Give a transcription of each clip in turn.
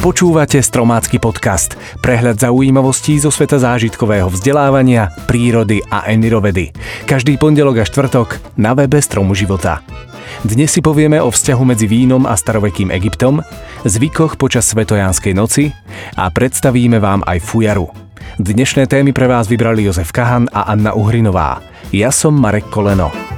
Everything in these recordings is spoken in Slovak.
Počúvate Stromácky podcast, prehľad zaujímavostí zo sveta zážitkového vzdelávania, prírody a envirovedy. Každý pondelok a štvrtok na webe Stromu života. Dnes si povieme o vzťahu medzi vínom a starovekým Egyptom, zvykoch počas Svetojanskej noci a predstavíme vám aj fujaru. Dnešné témy pre vás vybrali Jozef Kahan a Anna Uhrinová. Ja som Marek Koleno.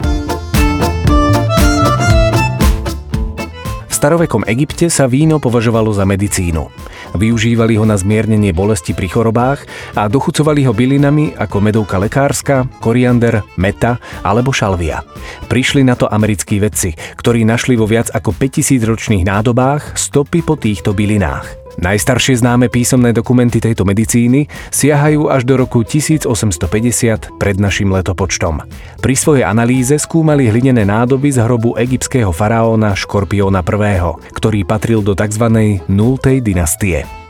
Starovekom Egypte sa víno považovalo za medicínu. Využívali ho na zmiernenie bolesti pri chorobách a dochucovali ho bylinami ako medovka lekárska, koriander, meta alebo šalvia. Prišli na to americkí vedci, ktorí našli vo viac ako 5000 ročných nádobách stopy po týchto bylinách. Najstaršie známe písomné dokumenty tejto medicíny siahajú až do roku 1850 pred našim letopočtom. Pri svojej analýze skúmali hlinené nádoby z hrobu egyptského faraóna Škorpióna I., ktorý patril do tzv. 0. dynastie.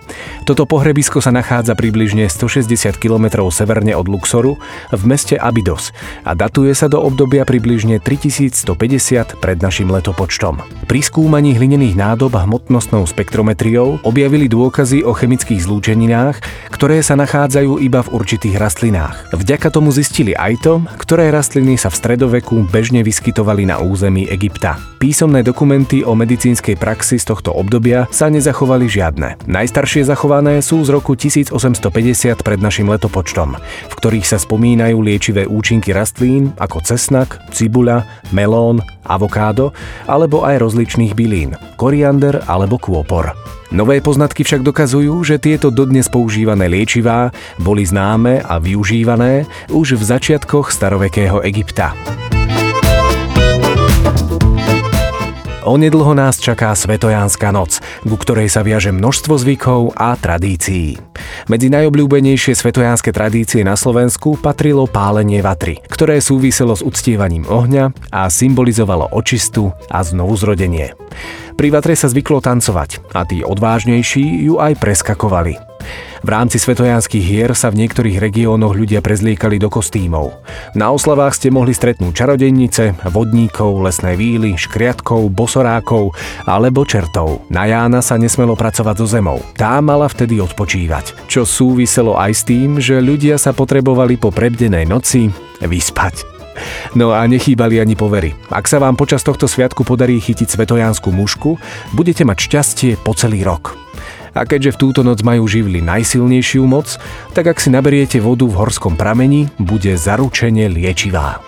Toto pohrebisko sa nachádza približne 160 km severne od Luxoru v meste Abydos a datuje sa do obdobia približne 3150 pred našim letopočtom. Pri skúmaní hlinených nádob hmotnostnou spektrometriou objavili dôkazy o chemických zlúčeninách, ktoré sa nachádzajú iba v určitých rastlinách. Vďaka tomu zistili aj to, ktoré rastliny sa v stredoveku bežne vyskytovali na území Egypta. Písomné dokumenty o medicínskej praxi z tohto obdobia sa nezachovali žiadne. Najstaršie zachované sú z roku 1850 pred našim letopočtom, v ktorých sa spomínajú liečivé účinky rastlín ako cesnak, cibuľa, melón, avokádo alebo aj rozličných bylín, koriander alebo kôpor. Nové poznatky však dokazujú, že tieto dodnes používané liečivá boli známe a využívané už v začiatkoch starovekého Egypta. Onedlho nás čaká Svetojánska noc, ku ktorej sa viaže množstvo zvykov a tradícií. Medzi najobľúbenejšie svetojánske tradície na Slovensku patrilo pálenie vatry, ktoré súviselo s uctievaním ohňa a symbolizovalo očistu a znovuzrodenie. Pri vatre sa zvyklo tancovať a tí odvážnejší ju aj preskakovali. V rámci svetojanských hier sa v niektorých regiónoch ľudia prezliekali do kostýmov. Na oslavách ste mohli stretnúť čarodejnice, vodníkov, lesné víly, škriatkov, bosorákov alebo čertov. Na Jána sa nesmelo pracovať so zemou. Tá mala vtedy odpočívať, čo súviselo aj s tým, že ľudia sa potrebovali po prebdenej noci vyspať. No a nechýbali ani povery. Ak sa vám počas tohto sviatku podarí chytiť svetojánsku mušku, budete mať šťastie po celý rok. A keďže v túto noc majú živly najsilnejšiu moc, tak ak si naberiete vodu v horskom pramení, bude zaručene liečivá.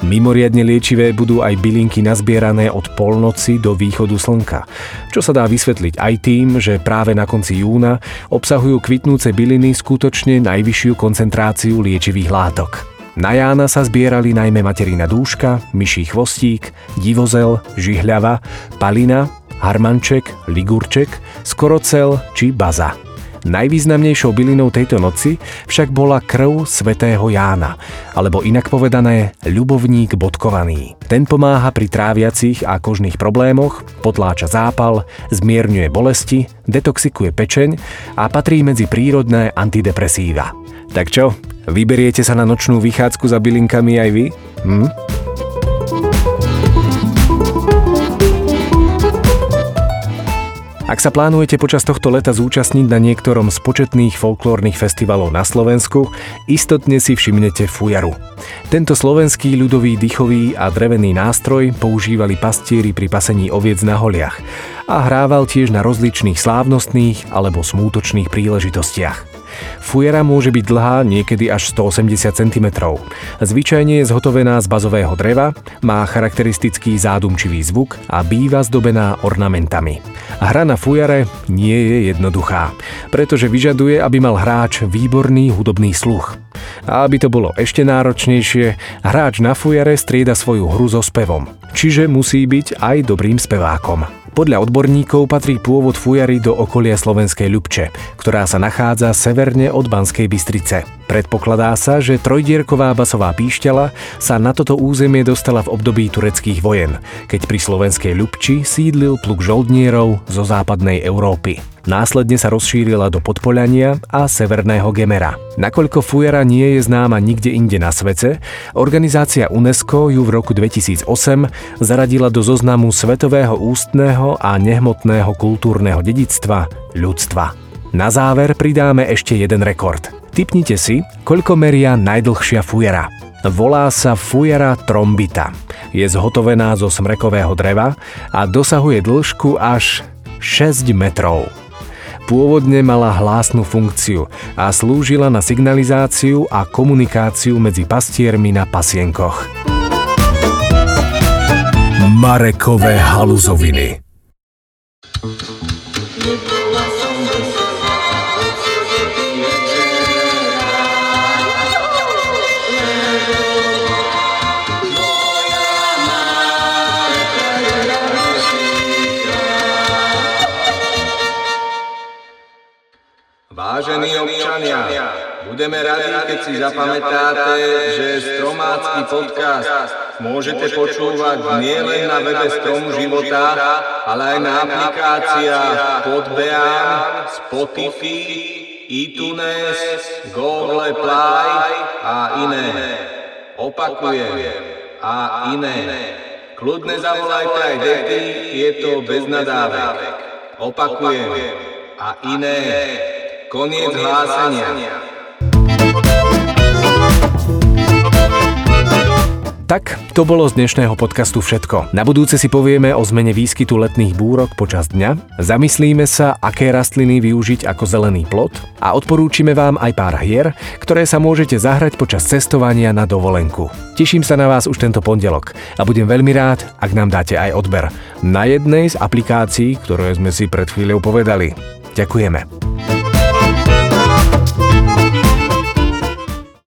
Mimoriadne liečivé budú aj bylinky nazbierané od polnoci do východu slnka, čo sa dá vysvetliť aj tým, že práve na konci júna obsahujú kvitnúce byliny skutočne najvyššiu koncentráciu liečivých látok. Na Jána sa zbierali najmä materina dúška, myší chvostík, divozel, žihľava, palina harmanček, ligurček, skorocel či baza. Najvýznamnejšou bylinou tejto noci však bola krv svätého Jána, alebo inak povedané ľubovník bodkovaný. Ten pomáha pri tráviacich a kožných problémoch, potláča zápal, zmierňuje bolesti, detoxikuje pečeň a patrí medzi prírodné antidepresíva. Tak čo, vyberiete sa na nočnú vychádzku za bylinkami aj vy? Hm? Ak sa plánujete počas tohto leta zúčastniť na niektorom z početných folklórnych festivalov na Slovensku, istotne si všimnete fujaru. Tento slovenský ľudový dychový a drevený nástroj používali pastieri pri pasení oviec na holiach a hrával tiež na rozličných slávnostných alebo smútočných príležitostiach. Fujera môže byť dlhá niekedy až 180 cm. Zvyčajne je zhotovená z bazového dreva, má charakteristický zádumčivý zvuk a býva zdobená ornamentami. Hra na fujare nie je jednoduchá, pretože vyžaduje, aby mal hráč výborný hudobný sluch. A aby to bolo ešte náročnejšie, hráč na fujare strieda svoju hru so spevom, čiže musí byť aj dobrým spevákom. Podľa odborníkov patrí pôvod fujary do okolia slovenskej Ľubče, ktorá sa nachádza severne od Banskej Bystrice. Predpokladá sa, že trojdierková basová píšťala sa na toto územie dostala v období tureckých vojen, keď pri slovenskej Ľubči sídlil pluk žoldnierov zo západnej Európy. Následne sa rozšírila do Podpolania a Severného Gemera. Nakoľko fujara nie je známa nikde inde na svete, organizácia UNESCO ju v roku 2008 zaradila do zoznamu Svetového ústneho a nehmotného kultúrneho dedictva ľudstva. Na záver pridáme ešte jeden rekord. Typnite si, koľko meria najdlhšia fujara. Volá sa fujara trombita. Je zhotovená zo smrekového dreva a dosahuje dĺžku až 6 metrov. Pôvodne mala hlásnu funkciu a slúžila na signalizáciu a komunikáciu medzi pastiermi na pasienkoch. Marekové haluzoviny Vážení občania, budeme radi, keď si zapamätáte, že Stromácky podcast môžete počúvať nielen na webe Stromu života, ale aj na aplikáciách Podbean, Spotify, iTunes, Google Play a iné. Opakujem, a iné. Kľudne zavolajte aj dety, je to bez nadávek. Opakujem, a iné. Koniec hlásenia. Tak, to bolo z dnešného podcastu všetko. Na budúce si povieme o zmene výskytu letných búrok počas dňa, zamyslíme sa, aké rastliny využiť ako zelený plot a odporúčime vám aj pár hier, ktoré sa môžete zahrať počas cestovania na dovolenku. Teším sa na vás už tento pondelok a budem veľmi rád, ak nám dáte aj odber na jednej z aplikácií, ktoré sme si pred chvíľou povedali. Ďakujeme. Thank you.